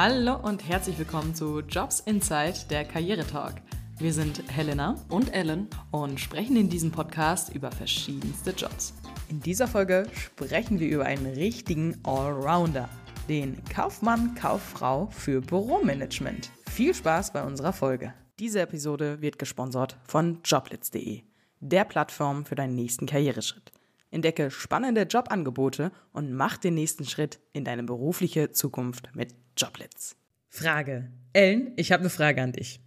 Hallo und herzlich willkommen zu Jobs Insight, der Karrieretalk. Wir sind Helena und Ellen und sprechen in diesem Podcast über verschiedenste Jobs. In dieser Folge sprechen wir über einen richtigen Allrounder, den Kaufmann, Kauffrau für Büromanagement. Viel Spaß bei unserer Folge. Diese Episode wird gesponsert von joblitz.de, der Plattform für deinen nächsten Karriereschritt. Entdecke spannende Jobangebote und mach den nächsten Schritt in deine berufliche Zukunft mit Joblitz. Frage. Ellen, ich habe eine Frage an dich.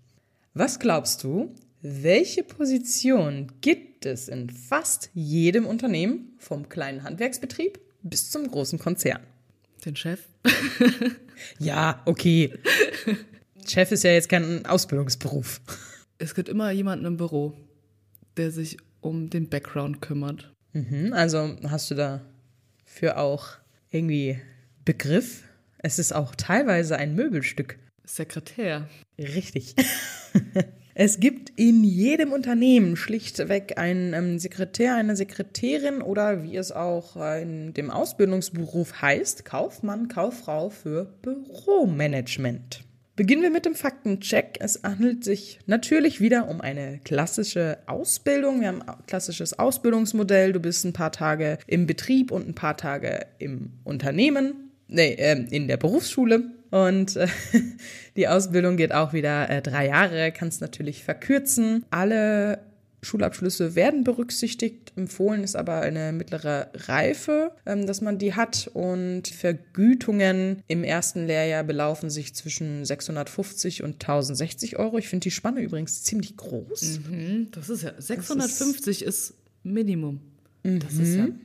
Was glaubst du, welche Position gibt es in fast jedem Unternehmen, vom kleinen Handwerksbetrieb bis zum großen Konzern? Den Chef? ja, okay. Chef ist ja jetzt kein Ausbildungsberuf. Es gibt immer jemanden im Büro, der sich um den Background kümmert. Mhm, also hast du dafür auch irgendwie Begriff? Es ist auch teilweise ein Möbelstück. Sekretär. Richtig. es gibt in jedem Unternehmen schlichtweg einen ähm, Sekretär, eine Sekretärin oder wie es auch in dem Ausbildungsberuf heißt, Kaufmann, Kauffrau für Büromanagement. Beginnen wir mit dem Faktencheck. Es handelt sich natürlich wieder um eine klassische Ausbildung. Wir haben ein klassisches Ausbildungsmodell. Du bist ein paar Tage im Betrieb und ein paar Tage im Unternehmen, nee, äh, in der Berufsschule. Und äh, die Ausbildung geht auch wieder äh, drei Jahre, kannst natürlich verkürzen. Alle Schulabschlüsse werden berücksichtigt. Empfohlen ist aber eine mittlere Reife, ähm, dass man die hat. Und Vergütungen im ersten Lehrjahr belaufen sich zwischen 650 und 1060 Euro. Ich finde die Spanne übrigens ziemlich groß. Mhm, das ist ja 650 ist, ist, Minimum. Das ist ja mhm.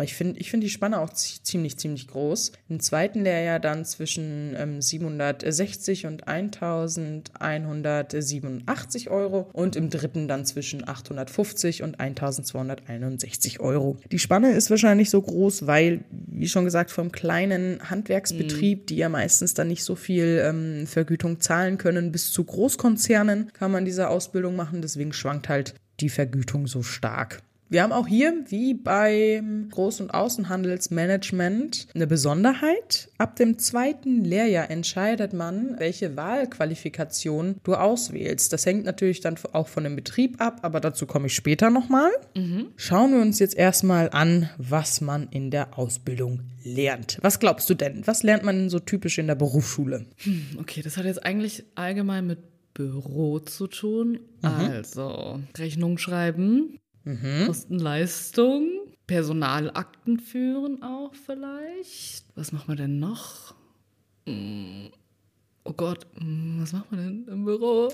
Krass. Ich finde ich find die Spanne auch ziemlich, ziemlich groß. Im zweiten Lehrjahr dann zwischen ähm, 760 und 1187 Euro und im dritten dann zwischen 850 und 1261 Euro. Die Spanne ist wahrscheinlich so groß, weil, wie schon gesagt, vom kleinen Handwerksbetrieb, mhm. die ja meistens dann nicht so viel ähm, Vergütung zahlen können, bis zu Großkonzernen kann man diese Ausbildung machen. Deswegen schwankt halt die Vergütung so stark. Wir haben auch hier, wie beim Groß- und Außenhandelsmanagement, eine Besonderheit. Ab dem zweiten Lehrjahr entscheidet man, welche Wahlqualifikation du auswählst. Das hängt natürlich dann auch von dem Betrieb ab, aber dazu komme ich später nochmal. Mhm. Schauen wir uns jetzt erstmal an, was man in der Ausbildung lernt. Was glaubst du denn? Was lernt man so typisch in der Berufsschule? Hm, okay, das hat jetzt eigentlich allgemein mit Büro zu tun. Mhm. Also Rechnung schreiben, Mhm. Kosten-Leistung. Personalakten führen auch vielleicht. Was machen wir denn noch? Hm. Oh Gott, hm, was macht man denn im Büro?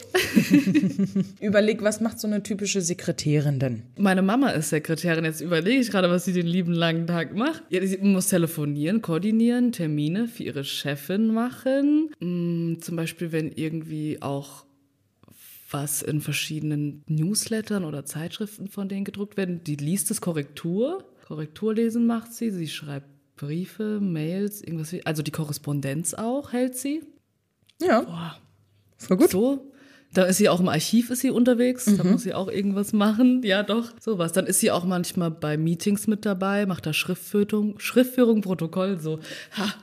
Überleg, was macht so eine typische Sekretärin denn? Meine Mama ist Sekretärin. Jetzt überlege ich gerade, was sie den lieben langen Tag macht. Ja, sie muss telefonieren, koordinieren, Termine für ihre Chefin machen. Hm, zum Beispiel, wenn irgendwie auch was in verschiedenen Newslettern oder Zeitschriften von denen gedruckt werden. Die liest es Korrektur. Korrekturlesen macht sie. Sie schreibt Briefe, Mails, irgendwas. Wie, also die Korrespondenz auch hält sie. Ja. Boah. Voll gut. So. Da ist sie auch im Archiv ist sie unterwegs, mhm. da muss sie auch irgendwas machen. Ja, doch, sowas. Dann ist sie auch manchmal bei Meetings mit dabei, macht da Schriftführung, Schriftführung, Protokoll, so. Ha,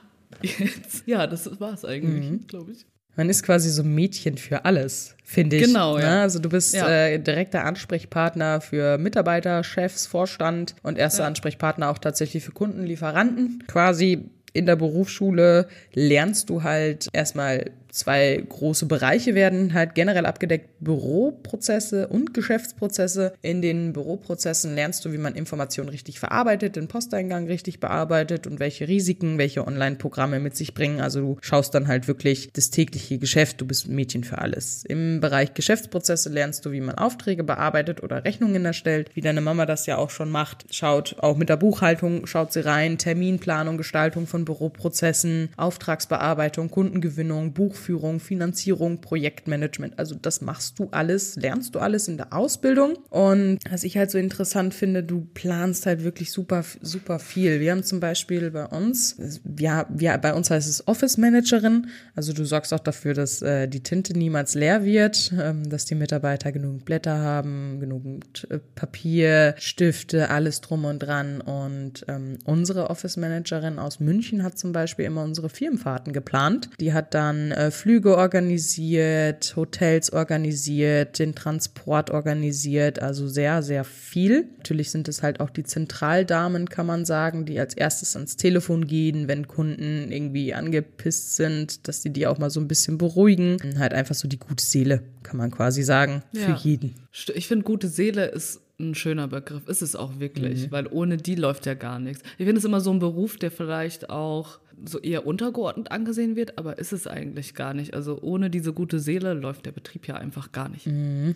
jetzt. Ja, das war's eigentlich, mhm. glaube ich. Man ist quasi so ein Mädchen für alles, finde ich. Genau, ja. Ne? Also du bist ja. äh, direkter Ansprechpartner für Mitarbeiter, Chefs, Vorstand und erster ja. Ansprechpartner auch tatsächlich für Kunden, Lieferanten. Quasi in der Berufsschule lernst du halt erstmal zwei große Bereiche werden halt generell abgedeckt. Büroprozesse und Geschäftsprozesse. In den Büroprozessen lernst du, wie man Informationen richtig verarbeitet, den Posteingang richtig bearbeitet und welche Risiken, welche Online-Programme mit sich bringen. Also du schaust dann halt wirklich das tägliche Geschäft. Du bist Mädchen für alles. Im Bereich Geschäftsprozesse lernst du, wie man Aufträge bearbeitet oder Rechnungen erstellt, wie deine Mama das ja auch schon macht. Schaut auch mit der Buchhaltung, schaut sie rein, Terminplanung, Gestaltung von Büroprozessen, Auftragsbearbeitung, Kundengewinnung, Buchführung Buchführung, Finanzierung, Projektmanagement. Also das machst du alles, lernst du alles in der Ausbildung. Und was ich halt so interessant finde, du planst halt wirklich super, super viel. Wir haben zum Beispiel bei uns, ja, ja bei uns heißt es Office Managerin. Also du sorgst auch dafür, dass äh, die Tinte niemals leer wird, ähm, dass die Mitarbeiter genug Blätter haben, genug äh, Papier, Stifte, alles drum und dran. Und ähm, unsere Office Managerin aus München hat zum Beispiel immer unsere Firmenfahrten geplant. Die hat dann äh, Flüge organisiert, Hotels organisiert, den Transport organisiert, also sehr, sehr viel. Natürlich sind es halt auch die Zentraldamen, kann man sagen, die als erstes ans Telefon gehen, wenn Kunden irgendwie angepisst sind, dass die die auch mal so ein bisschen beruhigen. Halt einfach so die gute Seele, kann man quasi sagen, Ja. für jeden. Ich finde, gute Seele ist ein schöner Begriff. Ist es auch wirklich, weil ohne die läuft ja gar nichts. Ich finde es immer so ein Beruf, der vielleicht auch so eher untergeordnet angesehen wird, aber ist es eigentlich gar nicht. Also ohne diese gute Seele läuft der Betrieb ja einfach gar nicht.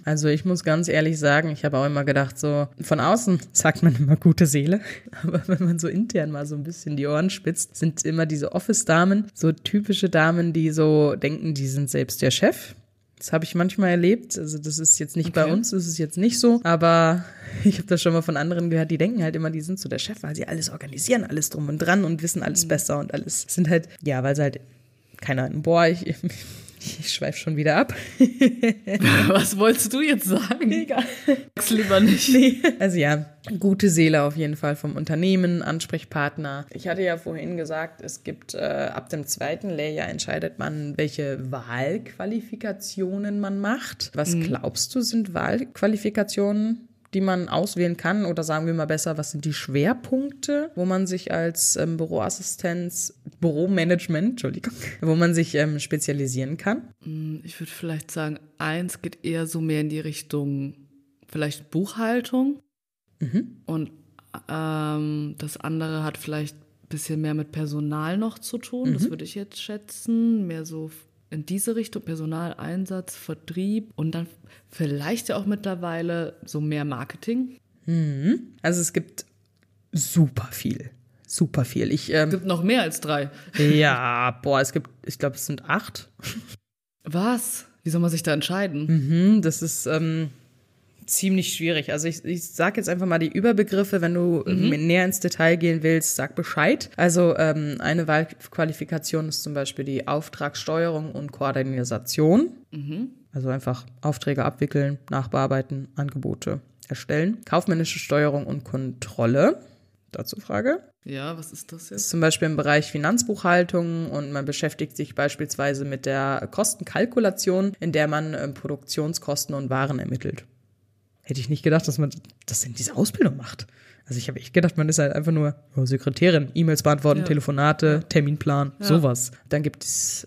Also ich muss ganz ehrlich sagen, ich habe auch immer gedacht, so von außen sagt man immer gute Seele, aber wenn man so intern mal so ein bisschen die Ohren spitzt, sind immer diese Office-Damen, so typische Damen, die so denken, die sind selbst der Chef. Das habe ich manchmal erlebt. Also das ist jetzt nicht bei Okay. uns, das ist jetzt nicht so, aber ich habe das schon mal von anderen gehört, die denken halt immer, die sind so der Chef, weil sie alles organisieren, alles drum und dran und wissen alles besser und alles sind halt, ja, weil sie halt, keine Ahnung, boah, ich, ich schweife schon wieder ab. Was wolltest du jetzt sagen? Egal. Sag's lieber nicht. Nee. Also ja, gute Seele auf jeden Fall vom Unternehmen, Ansprechpartner. Ich hatte ja vorhin gesagt, es gibt äh, ab dem zweiten Lehrjahr entscheidet man, welche Wahlqualifikationen man macht. Was glaubst du, sind Wahlqualifikationen? Die man auswählen kann oder sagen wir mal besser, was sind die Schwerpunkte, wo man sich als ähm, Büroassistenz, Büromanagement, Entschuldigung, wo man sich ähm, spezialisieren kann? Ich würde vielleicht sagen, eins geht eher so mehr in die Richtung vielleicht Buchhaltung und ähm, das andere hat vielleicht ein bisschen mehr mit Personal noch zu tun. Das würde ich jetzt schätzen. Mehr so in diese Richtung Personaleinsatz, Vertrieb und dann vielleicht ja auch mittlerweile so mehr Marketing. Also es gibt super viel. Super viel. Ich, ähm, Es gibt noch mehr als drei. Ja, boah, es gibt, ich glaube, es sind acht. Was? Wie soll man sich da entscheiden? Hm, das ist ähm, ziemlich schwierig. Also ich, ich sage jetzt einfach mal die Überbegriffe, wenn du ähm, näher ins Detail gehen willst, sag Bescheid. Also ähm, eine Wahlqualifikation ist zum Beispiel die Auftragssteuerung und Koordination. Also einfach Aufträge abwickeln, nachbearbeiten, Angebote erstellen. Kaufmännische Steuerung und Kontrolle. Dazu Frage. Ja, was ist das jetzt? ist zum Beispiel im Bereich Finanzbuchhaltung und man beschäftigt sich beispielsweise mit der Kostenkalkulation, in der man ähm, Produktionskosten und Waren ermittelt. Hätte ich nicht gedacht, dass man das in dieser Ausbildung macht. Also ich habe echt gedacht, man ist halt einfach nur oh, Sekretärin, E-Mails beantworten, Ja. Telefonate, Terminplan, Ja. sowas. Dann gibt es,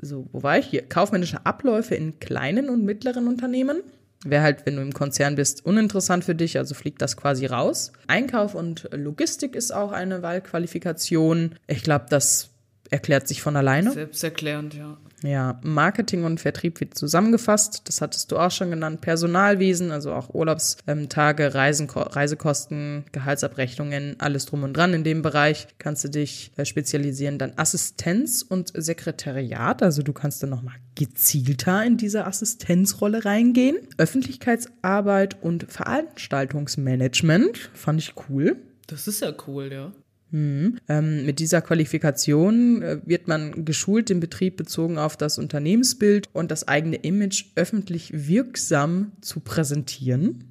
so, wo war ich hier? Kaufmännische Abläufe in kleinen und mittleren Unternehmen. Wäre halt, wenn du im Konzern bist, uninteressant für dich, also fliegt das quasi raus. Einkauf und Logistik ist auch eine Wahlqualifikation. Ich glaube, das erklärt sich von alleine. Selbsterklärend, ja. Ja, Marketing und Vertrieb wird zusammengefasst. Das hattest du auch schon genannt. Personalwesen, also auch Urlaubstage, Reisen, Reisekosten, Gehaltsabrechnungen, alles drum und dran in dem Bereich. Kannst du dich äh, spezialisieren. Dann Assistenz und Sekretariat. Also du kannst dann nochmal gezielter in diese Assistenzrolle reingehen. Öffentlichkeitsarbeit und Veranstaltungsmanagement. Fand ich cool. Das ist ja cool, ja. Ähm, mit dieser Qualifikation äh, wird man geschult, den Betrieb bezogen auf das Unternehmensbild und das eigene Image öffentlich wirksam zu präsentieren.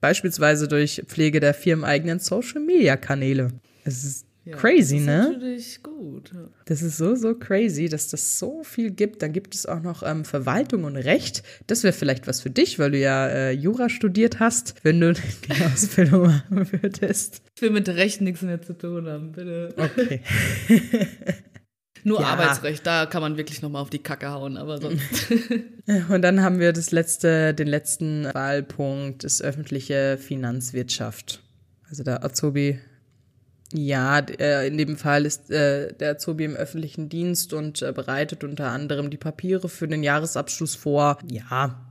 Beispielsweise durch Pflege der firmeneigenen Social-Media-Kanäle. Es ist crazy, das ist ne? natürlich gut. Ja. Das ist so, so crazy, dass das so viel gibt. Dann gibt es auch noch ähm, Verwaltung und Recht. Das wäre vielleicht was für dich, weil du ja äh, Jura studiert hast, wenn du die Ausbildung machen würdest. Ich will mit Recht nichts mehr zu tun haben, bitte. Okay. Nur Ja. Arbeitsrecht, da kann man wirklich nochmal auf die Kacke hauen, aber sonst. Und dann haben wir das letzte, den letzten Wahlpunkt, ist öffentliche Finanzwirtschaft. Also der Azubi, ja, äh, in dem Fall ist äh, der Azubi im öffentlichen Dienst und äh, bereitet unter anderem die Papiere für den Jahresabschluss vor. Ja,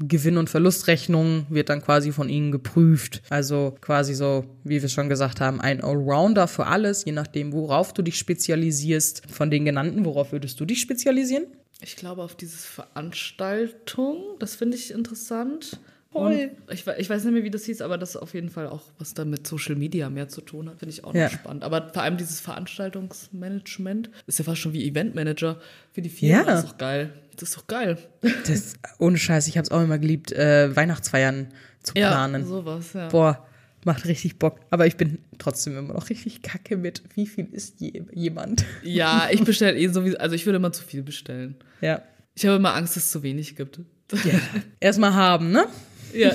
Gewinn- und Verlustrechnung wird dann quasi von ihnen geprüft. Also quasi so, wie wir schon gesagt haben, ein Allrounder für alles, je nachdem, worauf du dich spezialisierst. Von den genannten, worauf würdest du dich spezialisieren? Ich glaube auf dieses Veranstaltung, das finde ich interessant. Voll. Ich, ich weiß nicht mehr, wie das hieß, aber das auf jeden Fall auch, was da mit Social Media mehr zu tun hat, finde ich auch Ja. noch spannend. Aber vor allem dieses Veranstaltungsmanagement ist ja fast schon wie Eventmanager für die Firma. Ja. Das ist doch geil. Das ist doch geil. Das, ohne Scheiß, ich habe es auch immer geliebt, äh, Weihnachtsfeiern zu planen. sowas, ja. Boah, macht richtig Bock. Aber ich bin trotzdem immer noch richtig kacke mit, wie viel ist je, jemand. Ja, ich bestelle eh sowieso, also ich würde immer zu viel bestellen. Ja. Ich habe immer Angst, dass es zu wenig gibt. ja. Erstmal haben, ne? Ja.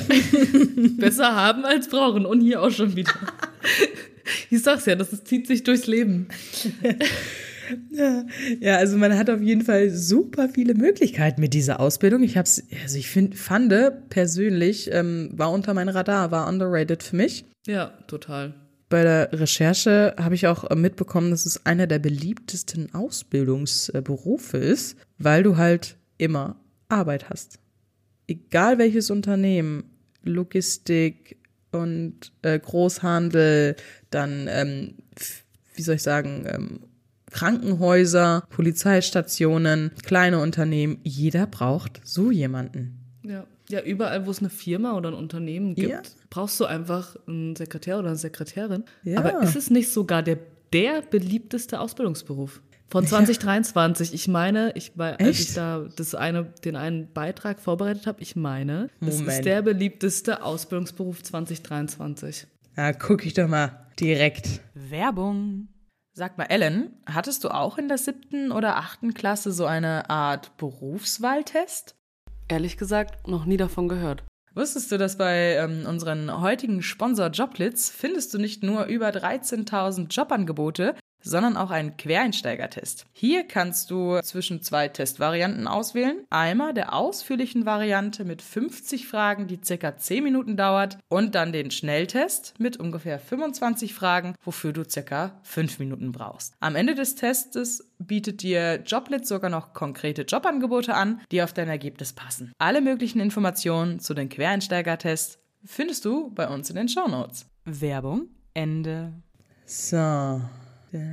Besser haben als brauchen. Und hier auch schon wieder. Ich sag's ja, das ist, zieht sich durchs Leben. Ja, also man hat auf jeden Fall super viele Möglichkeiten mit dieser Ausbildung. Ich hab's, also ich finde, fand persönlich, ähm, war unter mein Radar, war underrated für mich. Ja, total. Bei der Recherche habe ich auch äh, mitbekommen, dass es einer der beliebtesten Ausbildungsberufe ist, weil du halt immer Arbeit hast. Egal welches Unternehmen, Logistik und äh, Großhandel, dann, ähm, wie soll ich sagen, ähm, Krankenhäuser, Polizeistationen, kleine Unternehmen, jeder braucht so jemanden. Ja. Ja, überall, wo es eine Firma oder ein Unternehmen gibt, Ja. brauchst du einfach einen Sekretär oder eine Sekretärin. Ja. Aber ist es nicht sogar der, der beliebteste Ausbildungsberuf? Von 2023. Ich meine, ich, weil, als ich da das eine, den einen Beitrag vorbereitet habe, ich meine, das Moment. ist der beliebteste Ausbildungsberuf 2023. Ja, guck ich doch mal direkt. Werbung. Sag mal, Ellen, hattest du auch in der siebten oder achten Klasse so eine Art Berufswahltest? Ehrlich gesagt, noch nie davon gehört. Wusstest du, dass bei ähm, unseren heutigen Sponsor Joblitz findest du nicht nur über 13.000 Jobangebote, sondern auch einen Quereinsteigertest. Hier kannst du zwischen zwei Testvarianten auswählen. Einmal der ausführlichen Variante mit 50 Fragen, die circa 10 Minuten dauert und dann den Schnelltest mit ungefähr 25 Fragen, wofür du circa 5 Minuten brauchst. Am Ende des Testes bietet dir Joblitz sogar noch konkrete Jobangebote an, die auf dein Ergebnis passen. Alle möglichen Informationen zu den Quereinsteigertests findest du bei uns in den Shownotes. Werbung Ende. So,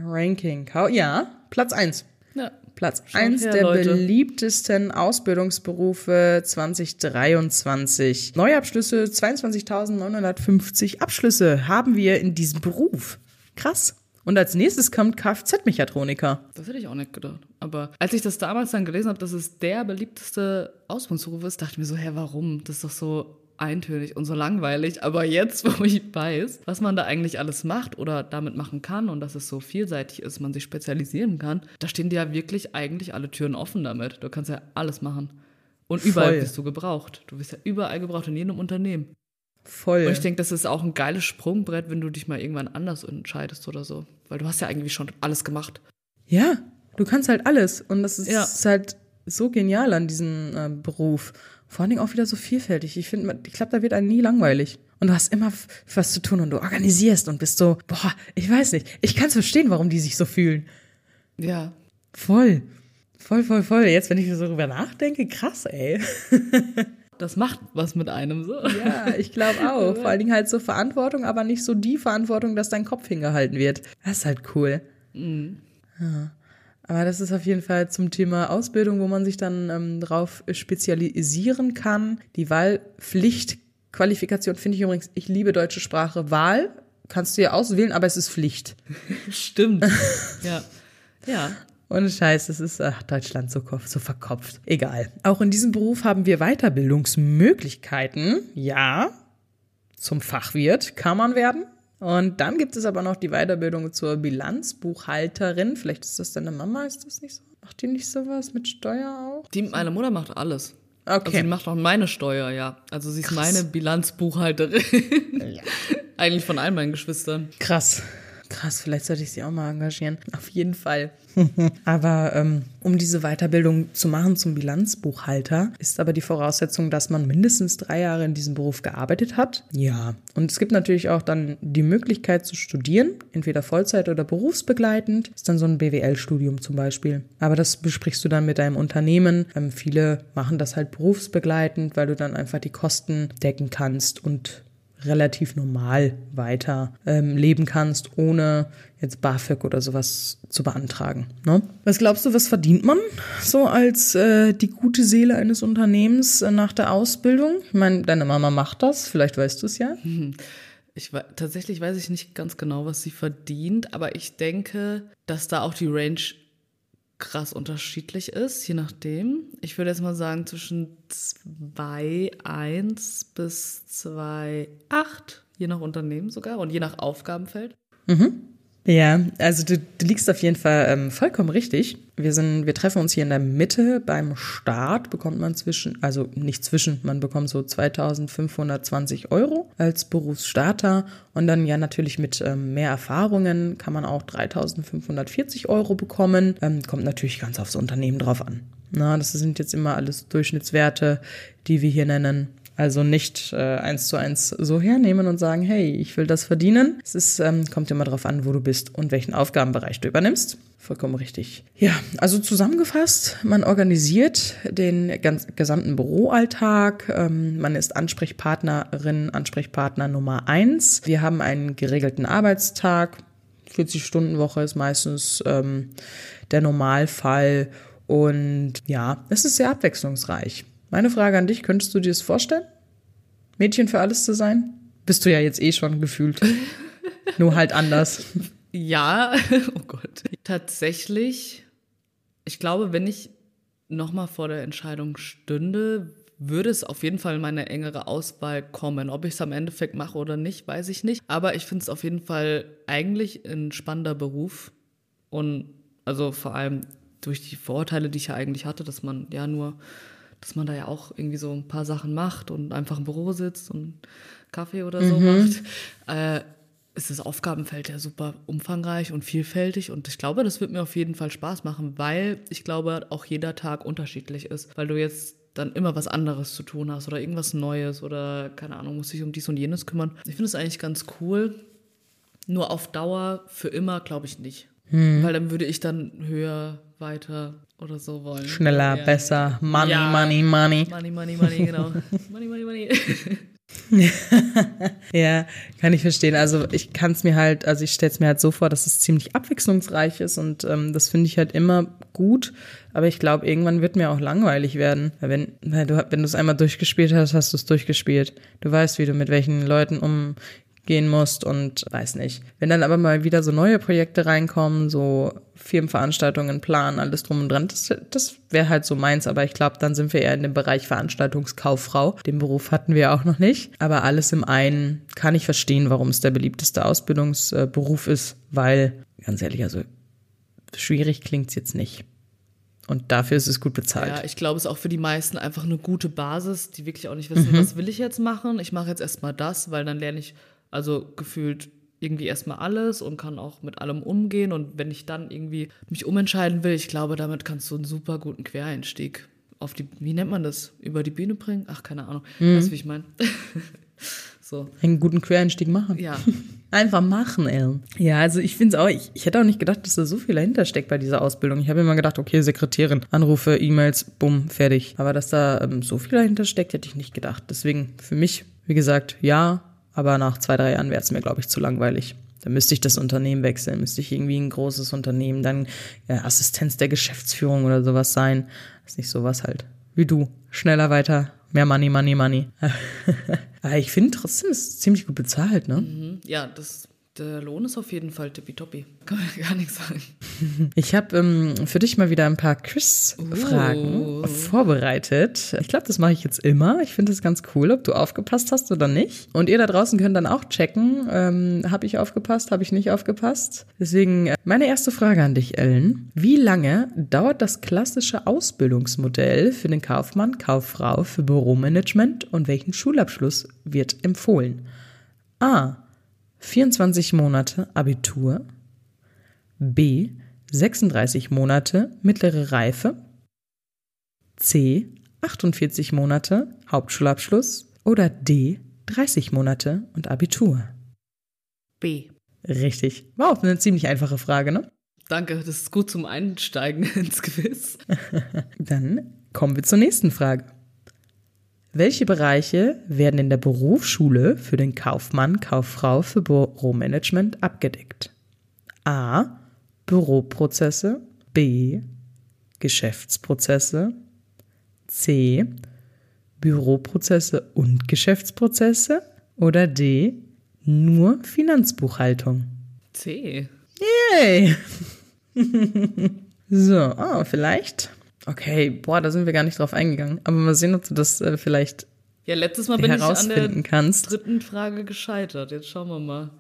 Ranking. Ja, Platz 1. Ja. Platz Schaut 1 her, der Leute. beliebtesten Ausbildungsberufe 2023. Neuabschlüsse, 22.950 Abschlüsse haben wir in diesem Beruf. Krass. Und als nächstes kommt Kfz-Mechatroniker. Das hätte ich auch nicht gedacht. Aber als ich das damals dann gelesen habe, dass es der beliebteste Ausbildungsberuf ist, dachte ich mir so, hä, warum? Das ist doch so eintönig und so langweilig. Aber jetzt, wo ich weiß, was man da eigentlich alles macht oder damit machen kann und dass es so vielseitig ist, man sich spezialisieren kann, da stehen dir ja wirklich eigentlich alle Türen offen damit. Du kannst ja alles machen. Und überall Voll. bist du gebraucht. Du bist ja überall gebraucht, in jedem Unternehmen. Voll. Und ich denke, das ist auch ein geiles Sprungbrett, wenn du dich mal irgendwann anders entscheidest oder so. Weil du hast ja eigentlich schon alles gemacht. Ja, du kannst halt alles. Und das ist, Ja. halt so genial an diesem äh, Beruf. Vor allen Dingen auch wieder so vielfältig. Ich finde, ich glaube, da wird einem nie langweilig. Und du hast immer was zu tun und du organisierst und bist so, boah, ich weiß nicht. Ich kann es verstehen, warum die sich so fühlen. Ja, Voll. Voll, voll, voll. Jetzt, wenn ich so darüber nachdenke, krass, ey. das macht was mit einem so. Ja, ich glaube auch. Vor allen Dingen halt so Verantwortung, aber nicht so die Verantwortung, dass dein Kopf hingehalten wird. Das ist halt cool. Ja. Aber das ist auf jeden Fall zum Thema Ausbildung, wo man sich dann ähm, drauf spezialisieren kann. Die Wahlpflichtqualifikation finde ich übrigens, ich liebe deutsche Sprache. Wahl kannst du ja auswählen, aber es ist Pflicht. Stimmt. ja. Ja. Ohne Scheiß, das ist ach, Deutschland so, so verkopft. Egal. Auch in diesem Beruf haben wir Weiterbildungsmöglichkeiten. Ja, zum Fachwirt kann man werden. Und dann gibt es aber noch die Weiterbildung zur Bilanzbuchhalterin. Vielleicht ist das deine Mama, ist das nicht so? Macht die nicht sowas mit Steuer auch? Die, meine Mutter macht alles. Also Okay. sie macht auch meine Steuer, ja. Also sie ist meine Bilanzbuchhalterin. Eigentlich von all meinen Geschwistern. Krass. Krass, vielleicht sollte ich sie auch mal engagieren. Auf jeden Fall. aber ähm, um diese Weiterbildung zu machen zum Bilanzbuchhalter, ist aber die Voraussetzung, dass man mindestens drei Jahre in diesem Beruf gearbeitet hat. Ja. Und es gibt natürlich auch dann die Möglichkeit zu studieren, entweder Vollzeit oder berufsbegleitend. Ist dann so ein BWL-Studium zum Beispiel. Aber das besprichst du dann mit deinem Unternehmen. Ähm, viele machen das halt berufsbegleitend, weil du dann einfach die Kosten decken kannst und relativ normal weiter ähm, leben kannst, ohne jetzt BAföG oder sowas zu beantragen. Ne? Was glaubst du, was verdient man so als äh, die gute Seele eines Unternehmens äh, nach der Ausbildung? Ich meine, deine Mama macht das, vielleicht weißt du es ja. Ich, tatsächlich weiß ich nicht ganz genau, was sie verdient, aber ich denke, dass da auch die Range krass unterschiedlich ist, je nachdem. Ich würde jetzt mal sagen zwischen 2,1 bis 2,8, je nach Unternehmen sogar und je nach Aufgabenfeld. Mhm. Ja, also du, du liegst auf jeden Fall ähm, vollkommen richtig. Wir sind, wir treffen uns hier in der Mitte. Beim Start bekommt man zwischen, also nicht zwischen, man bekommt so 2520 Euro als Berufsstarter und dann ja natürlich mit ähm, mehr Erfahrungen kann man auch 3540 Euro bekommen. Ähm, kommt natürlich ganz aufs Unternehmen drauf an. Na, das sind jetzt immer alles Durchschnittswerte, die wir hier nennen. Also nicht äh, eins zu eins so hernehmen und sagen, hey, ich will das verdienen. Es ist, ähm, kommt immer darauf an, wo du bist und welchen Aufgabenbereich du übernimmst. Vollkommen richtig. Ja, also zusammengefasst, man organisiert den ganz, gesamten Büroalltag. Ähm, man ist Ansprechpartnerin, Ansprechpartner Nummer eins. Wir haben einen geregelten Arbeitstag. 40-Stunden-Woche ist meistens ähm, der Normalfall. Und ja, es ist sehr abwechslungsreich. Meine Frage an dich, könntest du dir das vorstellen? Mädchen für alles zu sein? Bist du ja jetzt eh schon gefühlt. Nur halt anders. Ja, oh Gott. Tatsächlich, ich glaube, wenn ich nochmal vor der Entscheidung stünde, würde es auf jeden Fall in meine engere Auswahl kommen. Ob ich es am Endeffekt mache oder nicht, weiß ich nicht. Aber ich finde es auf jeden Fall eigentlich ein spannender Beruf. Und also vor allem durch die Vorurteile, die ich ja eigentlich hatte, dass man ja nur dass man da ja auch irgendwie so ein paar Sachen macht und einfach im Büro sitzt und Kaffee oder so mhm. macht, äh, ist das Aufgabenfeld ja super umfangreich und vielfältig und ich glaube, das wird mir auf jeden Fall Spaß machen, weil ich glaube, auch jeder Tag unterschiedlich ist, weil du jetzt dann immer was anderes zu tun hast oder irgendwas Neues oder keine Ahnung, muss dich um dies und jenes kümmern. Ich finde es eigentlich ganz cool. Nur auf Dauer für immer glaube ich nicht. Hm. Weil dann würde ich dann höher, weiter oder so wollen. Schneller, ja, besser, money, ja. money, money. Money, money, money, genau. money, money, money. ja, kann ich verstehen. Also ich kann es mir halt, also ich stelle es mir halt so vor, dass es ziemlich abwechslungsreich ist und ähm, das finde ich halt immer gut. Aber ich glaube, irgendwann wird mir auch langweilig werden. Wenn, wenn du es einmal durchgespielt hast, hast du es durchgespielt. Du weißt, wie du mit welchen Leuten um gehen musst und weiß nicht. Wenn dann aber mal wieder so neue Projekte reinkommen, so Firmenveranstaltungen planen, alles drum und dran, das, das wäre halt so meins, aber ich glaube, dann sind wir eher in dem Bereich Veranstaltungskauffrau. Den Beruf hatten wir auch noch nicht, aber alles im einen kann ich verstehen, warum es der beliebteste Ausbildungsberuf ist, weil, ganz ehrlich, also schwierig klingt's jetzt nicht. Und dafür ist es gut bezahlt. Ja, ich glaube, es ist auch für die meisten einfach eine gute Basis, die wirklich auch nicht wissen, mhm. was will ich jetzt machen. Ich mache jetzt erstmal das, weil dann lerne ich also gefühlt irgendwie erstmal alles und kann auch mit allem umgehen. Und wenn ich dann irgendwie mich umentscheiden will, ich glaube, damit kannst du einen super guten Quereinstieg auf die, wie nennt man das, über die Bühne bringen? Ach, keine Ahnung. Mhm. Weißt du, wie ich meine? so. Einen guten Quereinstieg machen. Ja. Einfach machen, Ellen. Ja, also ich finde es auch, ich, ich hätte auch nicht gedacht, dass da so viel dahinter steckt bei dieser Ausbildung. Ich habe immer gedacht, okay, Sekretärin, Anrufe, E-Mails, bumm, fertig. Aber dass da ähm, so viel dahinter steckt, hätte ich nicht gedacht. Deswegen für mich, wie gesagt, ja, aber nach zwei, drei Jahren wäre es mir, glaube ich, zu langweilig. Dann müsste ich das Unternehmen wechseln, müsste ich irgendwie ein großes Unternehmen, dann ja, Assistenz der Geschäftsführung oder sowas sein. Ist nicht sowas halt. Wie du. Schneller weiter, mehr Money, Money, Money. Aber ich finde trotzdem, es ist ziemlich gut bezahlt, ne? Mhm. Ja, das der Lohn ist auf jeden Fall tippitoppi. Kann man gar nichts sagen. Ich habe ähm, für dich mal wieder ein paar Quiz-Fragen uh. vorbereitet. Ich glaube, das mache ich jetzt immer. Ich finde es ganz cool, ob du aufgepasst hast oder nicht. Und ihr da draußen könnt dann auch checken, ähm, habe ich aufgepasst, habe ich nicht aufgepasst. Deswegen äh, meine erste Frage an dich, Ellen. Wie lange dauert das klassische Ausbildungsmodell für den Kaufmann, Kauffrau für Büromanagement und welchen Schulabschluss wird empfohlen? A 24 Monate Abitur, B 36 Monate mittlere Reife, C 48 Monate Hauptschulabschluss oder D 30 Monate und Abitur. B. Richtig. War auch eine ziemlich einfache Frage, ne? Danke, das ist gut zum Einsteigen ins Quiz. Dann kommen wir zur nächsten Frage. Welche Bereiche werden in der Berufsschule für den Kaufmann, Kauffrau für Büromanagement abgedeckt? A. Büroprozesse. B. Geschäftsprozesse. C. Büroprozesse und Geschäftsprozesse. Oder D. Nur Finanzbuchhaltung. C. Yay! so, oh, vielleicht. Okay, boah, da sind wir gar nicht drauf eingegangen. Aber mal sehen, ob du das äh, vielleicht Ja, letztes Mal bin ich an der kannst. dritten Frage gescheitert. Jetzt schauen wir mal,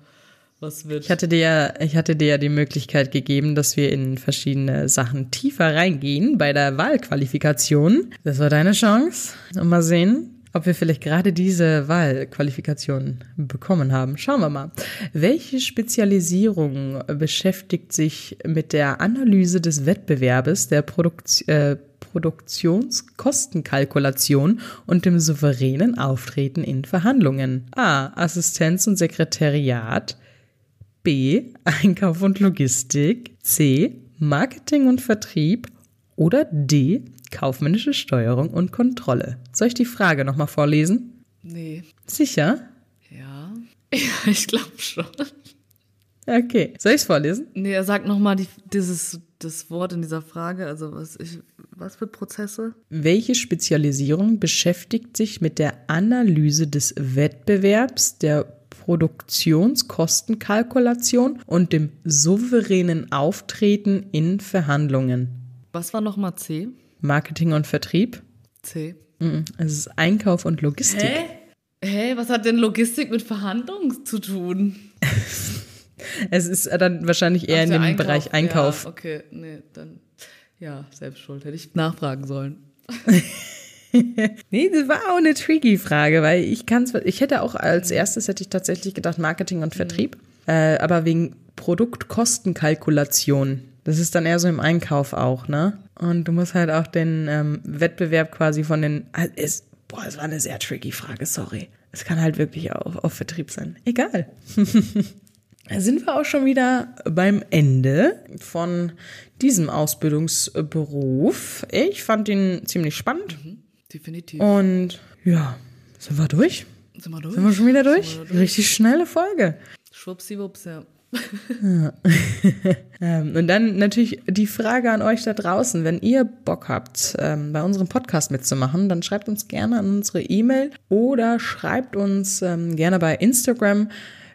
was wird. Ich hatte dir ja, ich hatte dir ja die Möglichkeit gegeben, dass wir in verschiedene Sachen tiefer reingehen bei der Wahlqualifikation. Das war deine Chance. Und mal sehen, ob wir vielleicht gerade diese Wahlqualifikation bekommen haben. Schauen wir mal. Welche Spezialisierung beschäftigt sich mit der Analyse des Wettbewerbes, der Produkt, äh, Produktionskostenkalkulation und dem souveränen Auftreten in Verhandlungen? A. Assistenz und Sekretariat. B. Einkauf und Logistik. C. Marketing und Vertrieb. Oder D. Kaufmännische Steuerung und Kontrolle. Soll ich die Frage nochmal vorlesen? nee. Sicher? Ja. Ja, ich glaube schon. Okay. Soll ich es vorlesen? Nee, er sagt nochmal die, dieses, das Wort in dieser Frage. Also, was, ich, was für Prozesse? Welche Spezialisierung beschäftigt sich mit der Analyse des Wettbewerbs, der Produktionskostenkalkulation und dem souveränen Auftreten in Verhandlungen? Was war nochmal C? Marketing und Vertrieb? C. Mhm. Es ist Einkauf und Logistik. Hä? Hä, was hat denn Logistik mit Verhandlungen zu tun? Es ist dann wahrscheinlich eher Ach, in dem Bereich Einkauf. Ja, okay, nee, dann. Ja, selbst schuld. Hätte ich nachfragen sollen. Nee, das war auch eine tricky Frage, weil ich kann ich hätte auch als erstes hätte ich tatsächlich gedacht Marketing und Vertrieb, äh, aber wegen Produktkostenkalkulation. Das ist dann eher so im Einkauf auch, ne? Und du musst halt auch den ähm, Wettbewerb quasi von den. ah, Es, boah, es war eine sehr tricky Frage, sorry. Es kann halt wirklich auch auf Vertrieb sein. Egal. Da sind wir auch schon wieder beim Ende von diesem Ausbildungsberuf. Ich fand ihn ziemlich spannend. Definitiv. Und ja, sind wir durch? Sind wir durch? Sind wir schon wieder durch? Wir Richtig schnelle Folge. Schwuppsiwupps, ja. Ähm, und dann natürlich die Frage an euch da draußen, wenn ihr Bock habt, ähm, bei unserem Podcast mitzumachen, dann schreibt uns gerne an unsere E-Mail oder schreibt uns ähm, gerne bei Instagram.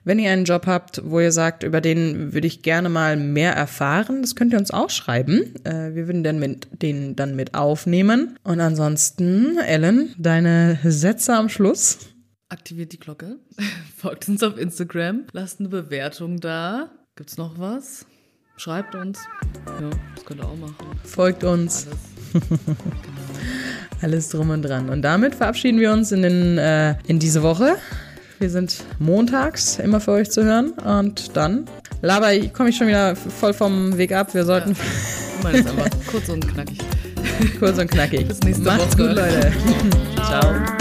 Wenn ihr einen Job habt, wo ihr sagt, über den würde ich gerne mal mehr erfahren, das könnt ihr uns auch schreiben. Äh, wir würden dann mit, den dann mit aufnehmen. Und ansonsten, Ellen, deine Sätze am Schluss. Aktiviert die Glocke. Folgt uns auf Instagram. Lasst eine Bewertung da. Gibt's noch was? Schreibt uns. Ja, das könnt ihr auch machen. Folgt uns. Alles. Alles drum und dran. Und damit verabschieden wir uns in, den, äh, in diese Woche. Wir sind montags immer für euch zu hören. Und dann laber ich, komme ich schon wieder voll vom Weg ab. Wir sollten Ich meine, kurz und knackig. kurz und knackig. Bis nächste Macht's Woche. gut, Leute. Ciao.